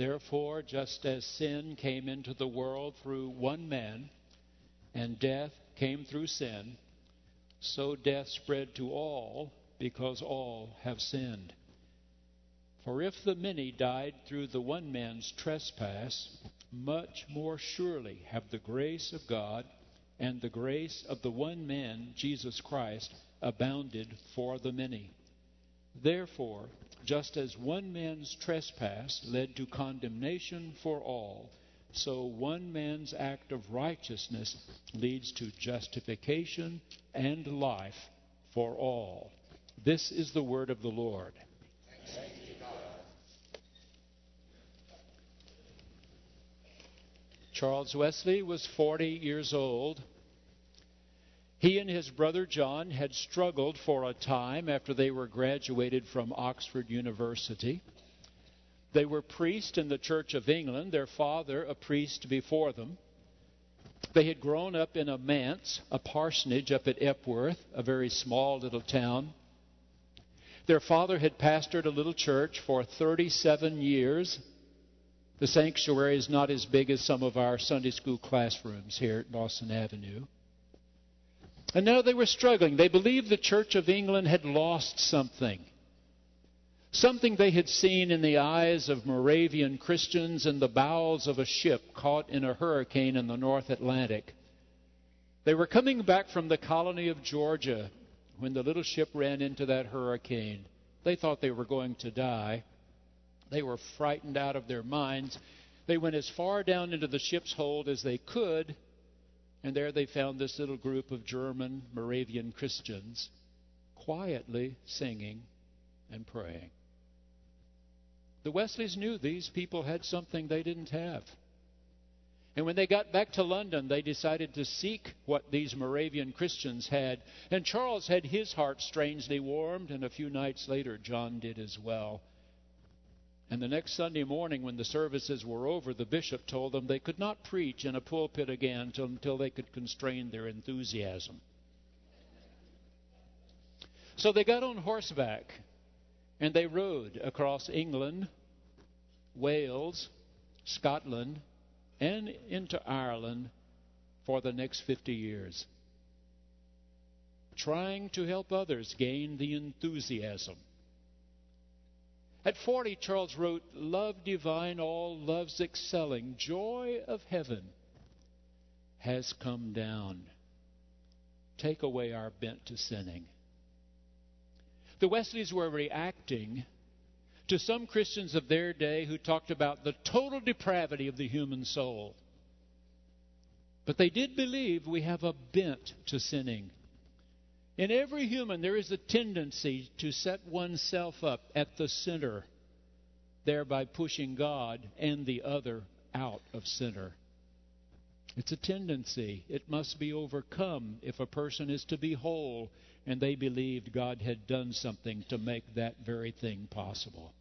Therefore, just as sin came into the world through one man, and death came through sin, so death spread to all because all have sinned. For if the many died through the one man's trespass, much more surely have the grace of God and the grace of the one man, Jesus Christ, abounded for the many. Therefore, just as one man's trespass led to condemnation for all, so one man's act of righteousness leads to justification and life for all. This is the word of the Lord. Charles Wesley was 40 years old. He and his brother John had struggled for a time after they were graduated from Oxford University. They were priests in the Church of England, their father a priest before them. They had grown up in a manse, a parsonage up at Epworth, a very small little town. Their father had pastored a little church for 37 years the sanctuary is not as big as some of our Sunday school classrooms here at Boston Avenue. And now they were struggling. They believed the Church of England had lost something. Something they had seen in the eyes of Moravian Christians in the bowels of a ship caught in a hurricane in the North Atlantic. They were coming back from the colony of Georgia when the little ship ran into that hurricane. They thought they were going to die. They were frightened out of their minds. They went as far down into the ship's hold as they could, and there they found this little group of German Moravian Christians quietly singing and praying. The Wesleys knew these people had something they didn't have. And when they got back to London, they decided to seek what these Moravian Christians had. And Charles had his heart strangely warmed, and a few nights later, John did as well. And the next Sunday morning, when the services were over, the bishop told them they could not preach in a pulpit again until they could constrain their enthusiasm. So they got on horseback and they rode across England, Wales, Scotland, and into Ireland for the next 50 years, trying to help others gain the enthusiasm at 40, Charles wrote, Love divine, all loves excelling, joy of heaven has come down. Take away our bent to sinning. The Wesleys were reacting to some Christians of their day who talked about the total depravity of the human soul. But they did believe we have a bent to sinning. In every human, there is a tendency to set oneself up at the center, thereby pushing God and the other out of center. It's a tendency. It must be overcome if a person is to be whole and they believed God had done something to make that very thing possible.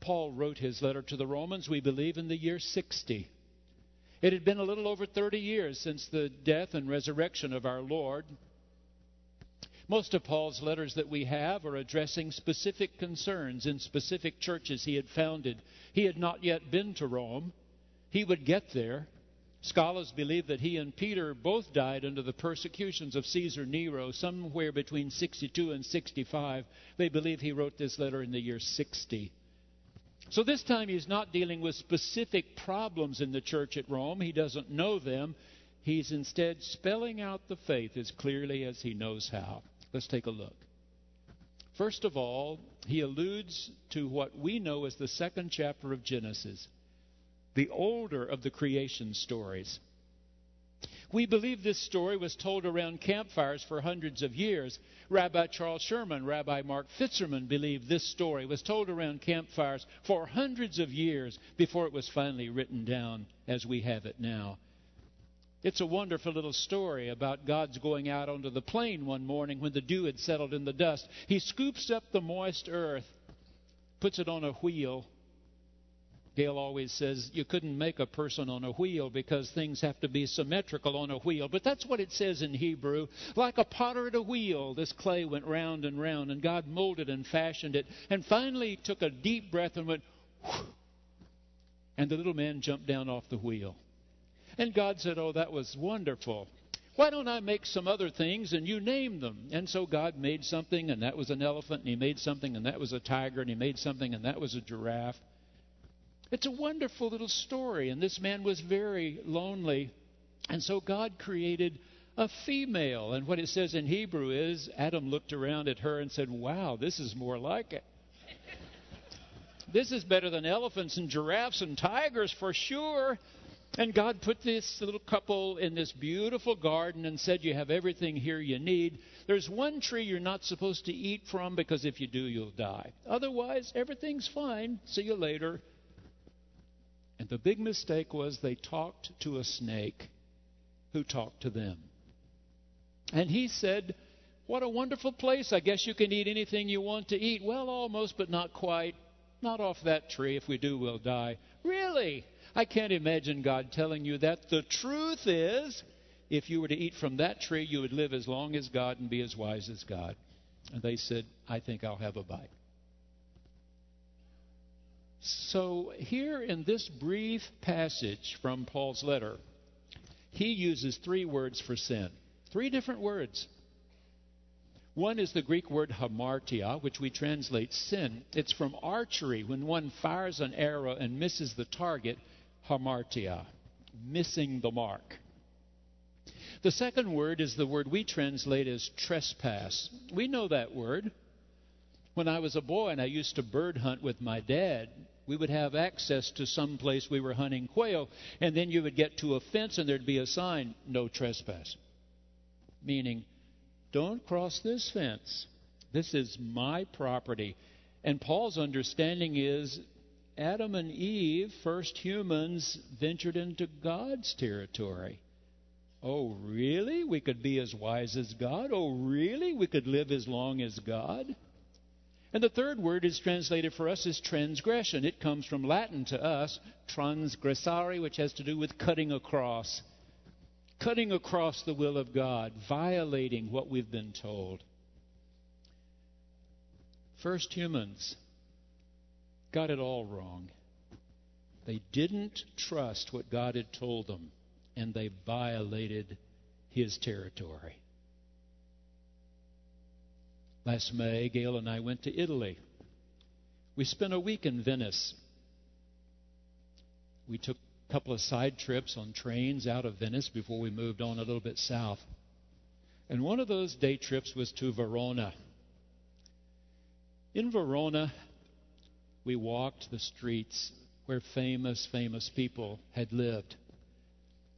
Paul wrote his letter to the Romans, we believe, in the year 60. It had been a little over 30 years since the death and resurrection of our Lord. Most of Paul's letters that we have are addressing specific concerns in specific churches he had founded. He had not yet been to Rome. He would get there. Scholars believe that he and Peter both died under the persecutions of Caesar Nero somewhere between 62 and 65. They believe he wrote this letter in the year 60. So this time he's not dealing with specific problems in the church at Rome. He doesn't know them. He's instead spelling out the faith as clearly as he knows how. Let's take a look. First of all, he alludes to what we know as the second chapter of Genesis, the older of the creation stories. We believe this story was told around campfires for hundreds of years. Rabbi Charles Sherman, Rabbi Mark Fitzerman believed this story was told around campfires for hundreds of years before it was finally written down as we have it now. It's a wonderful little story about God's going out onto the plain one morning when the dew had settled in the dust. He scoops up the moist earth, puts it on a wheel. Gail always says you couldn't make a person on a wheel because things have to be symmetrical on a wheel. But that's what it says in Hebrew. Like a potter at a wheel, this clay went round and round, and God molded and fashioned it. And finally took a deep breath and went, Whew And the little man jumped down off the wheel. And God said, Oh, that was wonderful. Why don't I make some other things and you name them? And so God made something, and that was an elephant, and He made something, and that was a tiger, and He made something, and that was a giraffe. It's a wonderful little story, and this man was very lonely. And so God created a female. And what it says in Hebrew is Adam looked around at her and said, Wow, this is more like it. this is better than elephants and giraffes and tigers for sure. And God put this little couple in this beautiful garden and said, You have everything here you need. There's one tree you're not supposed to eat from because if you do, you'll die. Otherwise, everything's fine. See you later. And the big mistake was they talked to a snake who talked to them. And he said, What a wonderful place. I guess you can eat anything you want to eat. Well, almost, but not quite. Not off that tree. If we do, we'll die. Really? I can't imagine God telling you that. The truth is, if you were to eat from that tree, you would live as long as God and be as wise as God. And they said, I think I'll have a bite. So, here in this brief passage from Paul's letter, he uses three words for sin. Three different words. One is the Greek word hamartia, which we translate sin. It's from archery. When one fires an arrow and misses the target, hamartia, missing the mark. The second word is the word we translate as trespass. We know that word. When I was a boy and I used to bird hunt with my dad, we would have access to some place we were hunting quail, and then you would get to a fence and there'd be a sign, no trespass meaning, don't cross this fence. This is my property. And Paul's understanding is Adam and Eve, first humans, ventured into God's territory. Oh, really? We could be as wise as God? Oh, really? We could live as long as God? And the third word is translated for us as transgression. It comes from Latin to us, transgressare, which has to do with cutting across cutting across the will of God, violating what we've been told. First humans got it all wrong. They didn't trust what God had told them, and they violated his territory. Last May, Gail and I went to Italy. We spent a week in Venice. We took a couple of side trips on trains out of Venice before we moved on a little bit south. And one of those day trips was to Verona. In Verona, we walked the streets where famous, famous people had lived.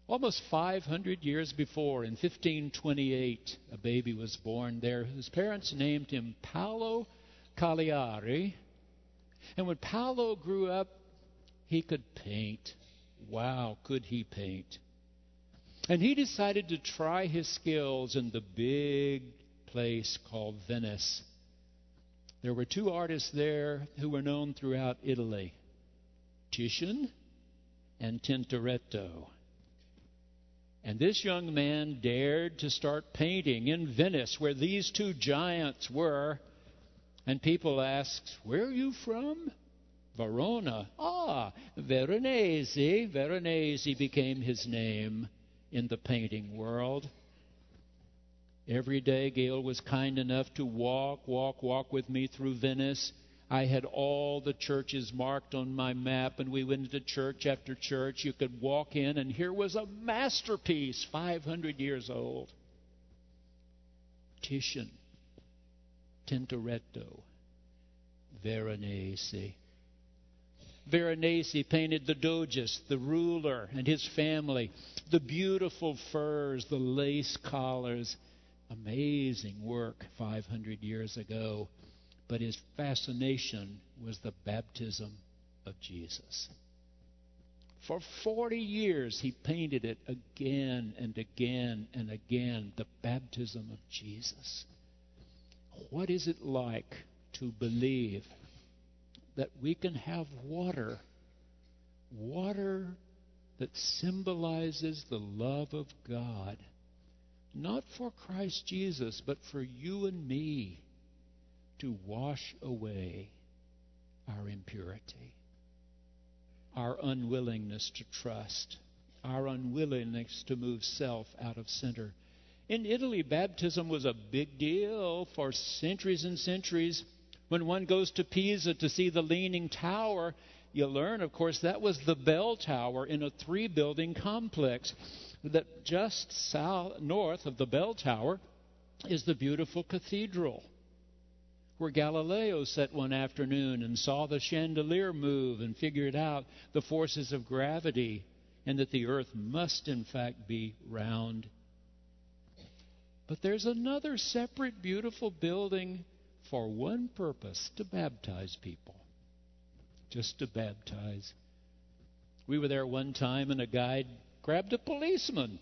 Almost 500 years before, in 1528, a baby was born there. His parents named him Paolo Cagliari. And when Paolo grew up, he could paint wow, could he paint? And he decided to try his skills in the big place called Venice. There were two artists there who were known throughout Italy Titian and Tintoretto. And this young man dared to start painting in Venice, where these two giants were. And people asked, Where are you from? Verona. Ah, Veronese. Veronese became his name in the painting world. Every day, Gail was kind enough to walk, walk, walk with me through Venice. I had all the churches marked on my map, and we went into church after church. You could walk in, and here was a masterpiece, 500 years old. Titian, Tintoretto, Veronese. Veronese painted the Doges, the ruler, and his family, the beautiful furs, the lace collars. Amazing work 500 years ago. But his fascination was the baptism of Jesus. For 40 years, he painted it again and again and again the baptism of Jesus. What is it like to believe that we can have water, water that symbolizes the love of God, not for Christ Jesus, but for you and me to wash away our impurity, our unwillingness to trust, our unwillingness to move self out of center. In Italy, baptism was a big deal for centuries and centuries. When one goes to Pisa to see the Leaning Tower, you learn, of course, that was the bell tower in a three building complex. That just south, north of the bell tower is the beautiful cathedral where Galileo sat one afternoon and saw the chandelier move and figured out the forces of gravity and that the earth must, in fact, be round. But there's another separate, beautiful building for one purpose to baptize people. Just to baptize. We were there one time, and a guide grabbed a policeman,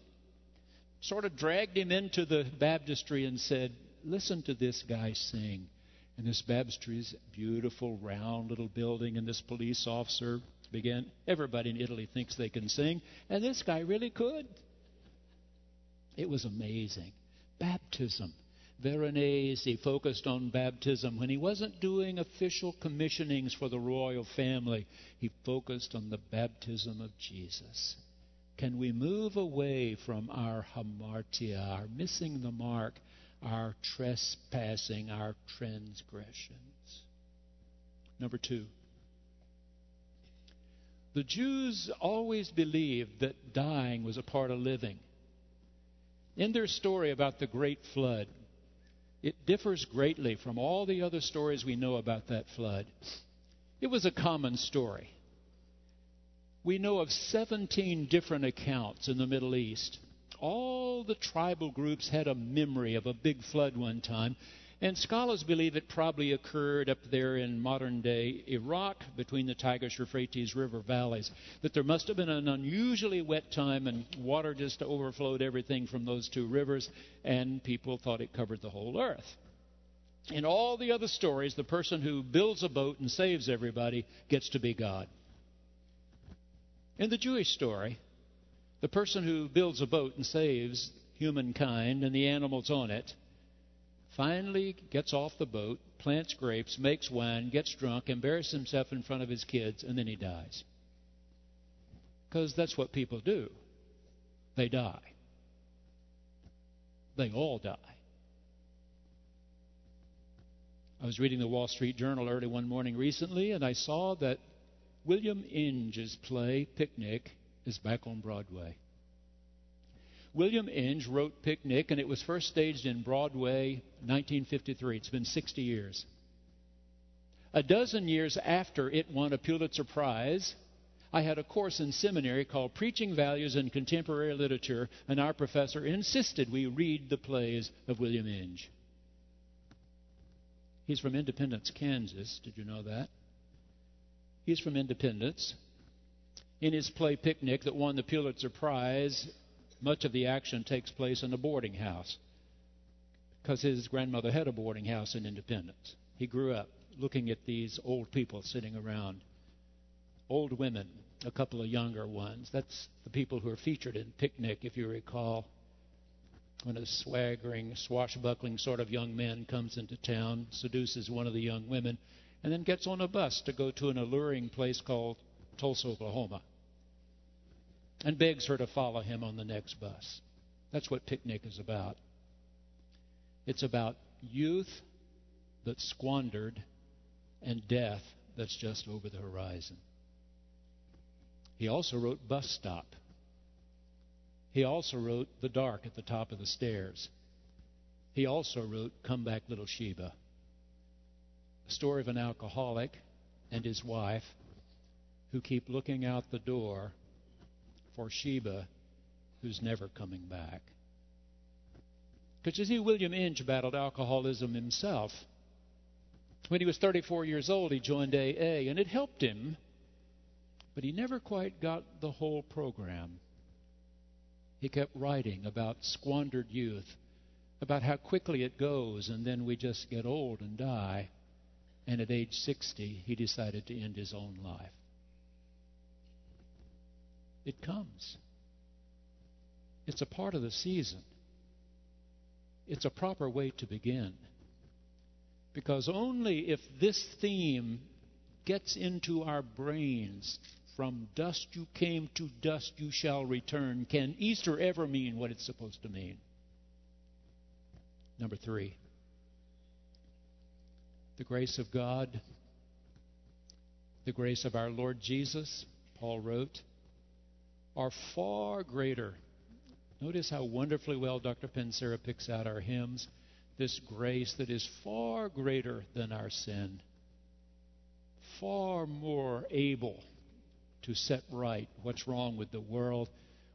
sort of dragged him into the baptistry, and said, Listen to this guy sing. And this baptistry is beautiful, round little building, and this police officer began. Everybody in Italy thinks they can sing, and this guy really could. It was amazing. Baptism. Veronese focused on baptism. When he wasn't doing official commissionings for the royal family, he focused on the baptism of Jesus. Can we move away from our hamartia, our missing the mark, our trespassing, our transgressions. Number two, the Jews always believed that dying was a part of living. In their story about the great flood, it differs greatly from all the other stories we know about that flood. It was a common story. We know of 17 different accounts in the Middle East all the tribal groups had a memory of a big flood one time. And scholars believe it probably occurred up there in modern day Iraq between the Tigris Euphrates River valleys. That there must have been an unusually wet time and water just overflowed everything from those two rivers, and people thought it covered the whole earth. In all the other stories, the person who builds a boat and saves everybody gets to be God. In the Jewish story, the person who builds a boat and saves humankind and the animals on it finally gets off the boat, plants grapes, makes wine, gets drunk, embarrasses himself in front of his kids, and then he dies. Because that's what people do. They die. They all die. I was reading the Wall Street Journal early one morning recently, and I saw that William Inge's play, Picnic, is back on Broadway. William Inge wrote Picnic, and it was first staged in Broadway 1953. It's been 60 years. A dozen years after it won a Pulitzer Prize, I had a course in seminary called Preaching Values in Contemporary Literature, and our professor insisted we read the plays of William Inge. He's from Independence, Kansas. Did you know that? He's from Independence in his play Picnic that won the Pulitzer Prize, much of the action takes place in a boarding house because his grandmother had a boarding house in Independence. He grew up looking at these old people sitting around, old women, a couple of younger ones. That's the people who are featured in Picnic, if you recall. When a swaggering, swashbuckling sort of young man comes into town, seduces one of the young women, and then gets on a bus to go to an alluring place called Tulsa, Oklahoma, and begs her to follow him on the next bus. That's what Picnic is about. It's about youth that's squandered and death that's just over the horizon. He also wrote Bus Stop. He also wrote The Dark at the Top of the Stairs. He also wrote Come Back, Little Sheba. Story of an alcoholic and his wife who keep looking out the door for Sheba, who's never coming back. Because you see, William Inge battled alcoholism himself. When he was 34 years old, he joined AA, and it helped him, but he never quite got the whole program. He kept writing about squandered youth, about how quickly it goes, and then we just get old and die. And at age 60, he decided to end his own life it comes. It's a part of the season. It's a proper way to begin. Because only if this theme gets into our brains From dust you came, to dust you shall return. Can Easter ever mean what it's supposed to mean? Number three, the grace of God, the grace of our Lord Jesus, Paul wrote, are far greater. Notice how wonderfully well Dr. Pensera picks out our hymns. This grace that is far greater than our sin, far more able to set right what's wrong with the world.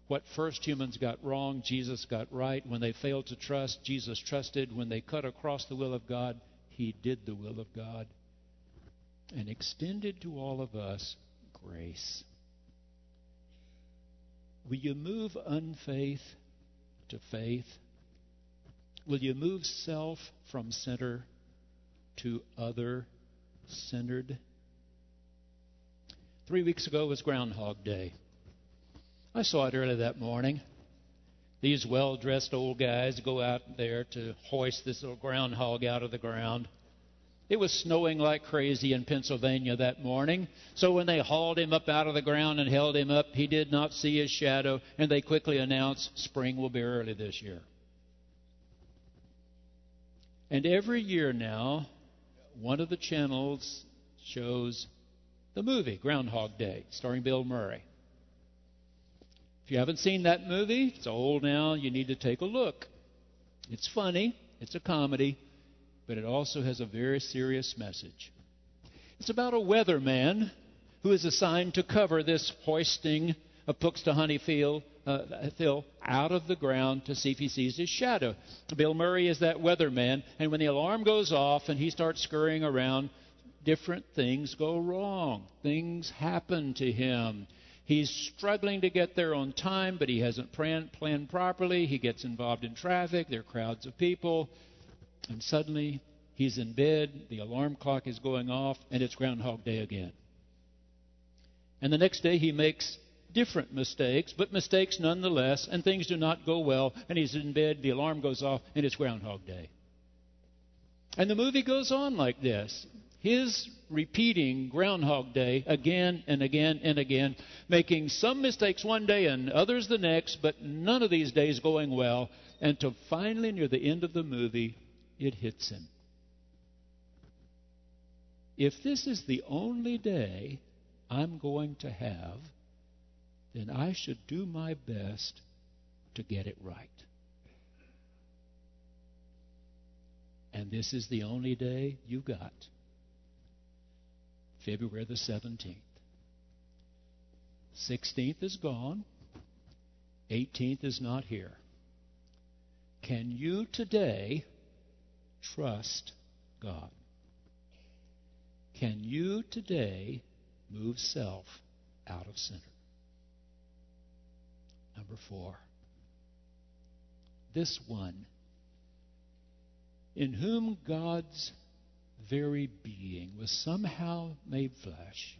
What first humans got wrong, Jesus got right. When they failed to trust, Jesus trusted. When they cut across the will of God, he did the will of God. And extended to all of us grace. Will you move unfaith to faith? Will you move self from center to other centered? Three weeks ago was Groundhog Day. I saw it early that morning. These well dressed old guys go out there to hoist this little groundhog out of the ground. It was snowing like crazy in Pennsylvania that morning. So when they hauled him up out of the ground and held him up, he did not see his shadow, and they quickly announced spring will be early this year. And every year now, one of the channels shows the movie Groundhog Day, starring Bill Murray. If you haven't seen that movie, it's old now, you need to take a look. It's funny, it's a comedy, but it also has a very serious message. It's about a weatherman who is assigned to cover this hoisting of Puxta Field, uh, Hill out of the ground to see if he sees his shadow. Bill Murray is that weatherman, and when the alarm goes off and he starts scurrying around, different things go wrong. Things happen to him. He's struggling to get there on time, but he hasn't planned, planned properly. He gets involved in traffic. There are crowds of people. And suddenly, he's in bed, the alarm clock is going off, and it's Groundhog Day again. And the next day, he makes different mistakes, but mistakes nonetheless, and things do not go well, and he's in bed, the alarm goes off, and it's Groundhog Day. And the movie goes on like this. His repeating Groundhog Day again and again and again, making some mistakes one day and others the next, but none of these days going well, until finally, near the end of the movie, it hits him. If this is the only day I'm going to have, then I should do my best to get it right. And this is the only day you've got. February the 17th. 16th is gone. 18th is not here. Can you today trust God? Can you today move self out of center? Number four. This one, in whom God's very being was somehow made flesh,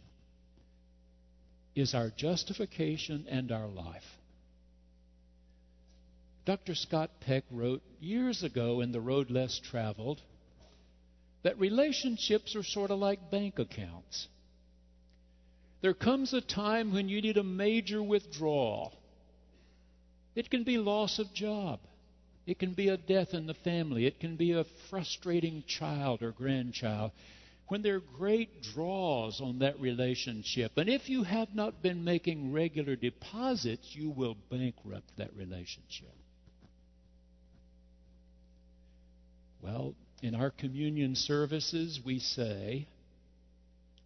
is our justification and our life. Dr. Scott Peck wrote years ago in The Road Less Traveled that relationships are sort of like bank accounts. There comes a time when you need a major withdrawal. It can be loss of job. It can be a death in the family. It can be a frustrating child or grandchild. When there are great draws on that relationship, and if you have not been making regular deposits, you will bankrupt that relationship. Well, in our communion services, we say,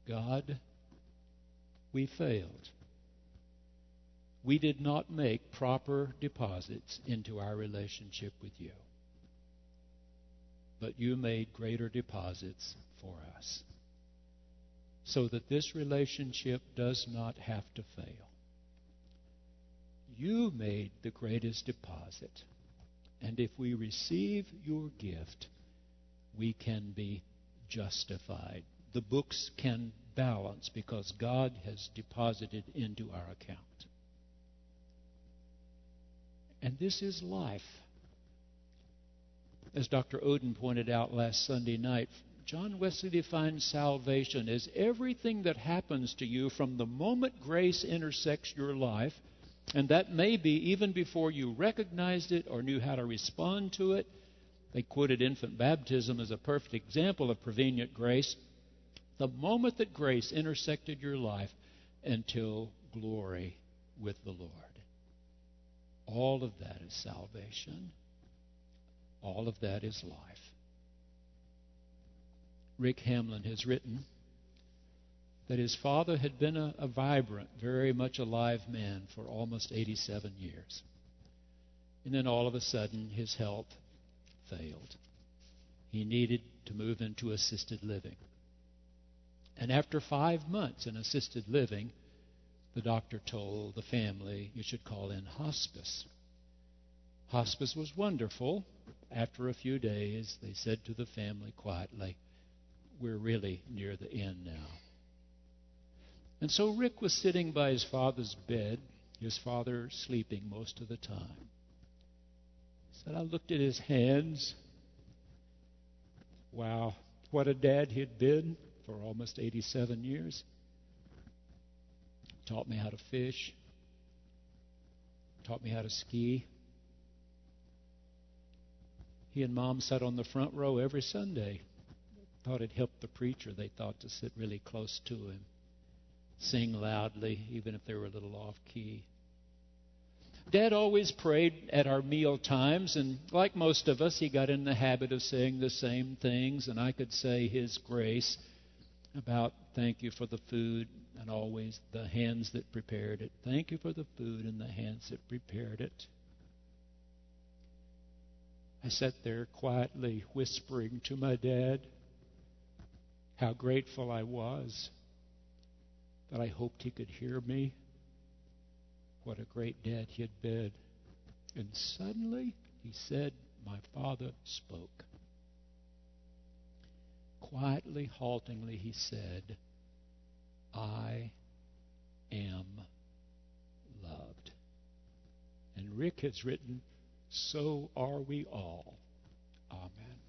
God, we failed. We did not make proper deposits into our relationship with you. But you made greater deposits for us so that this relationship does not have to fail. You made the greatest deposit. And if we receive your gift, we can be justified. The books can balance because God has deposited into our account. And this is life. As Dr. Oden pointed out last Sunday night, John Wesley defines salvation as everything that happens to you from the moment grace intersects your life, and that may be even before you recognized it or knew how to respond to it. They quoted infant baptism as a perfect example of prevenient grace. The moment that grace intersected your life until glory with the Lord. All of that is salvation. All of that is life. Rick Hamlin has written that his father had been a, a, vibrant, very much alive man for almost 87 years. And then all of a sudden, his health failed. He needed to move into assisted living. And after five months in assisted living, the doctor told the family you should call in hospice. Hospice was wonderful. After a few days, they said to the family quietly, We're really near the end now. And so Rick was sitting by his father's bed, his father sleeping most of the time. He said, I looked at his hands. Wow, what a dad he'd been for almost 87 years. Taught me how to fish, taught me how to ski. He and mom sat on the front row every Sunday. Thought it helped the preacher. They thought to sit really close to him, sing loudly, even if they were a little off key. Dad always prayed at our meal times, and like most of us, he got in the habit of saying the same things, and I could say his grace about thank you for the food and always the hands that prepared it. Thank you for the food and the hands that prepared it. I sat there quietly whispering to my dad how grateful I was that I hoped he could hear me. What a great dad he had been. And suddenly he said, My father spoke. Quietly, haltingly, he said, I am loved. And Rick has written, So are we all. Amen.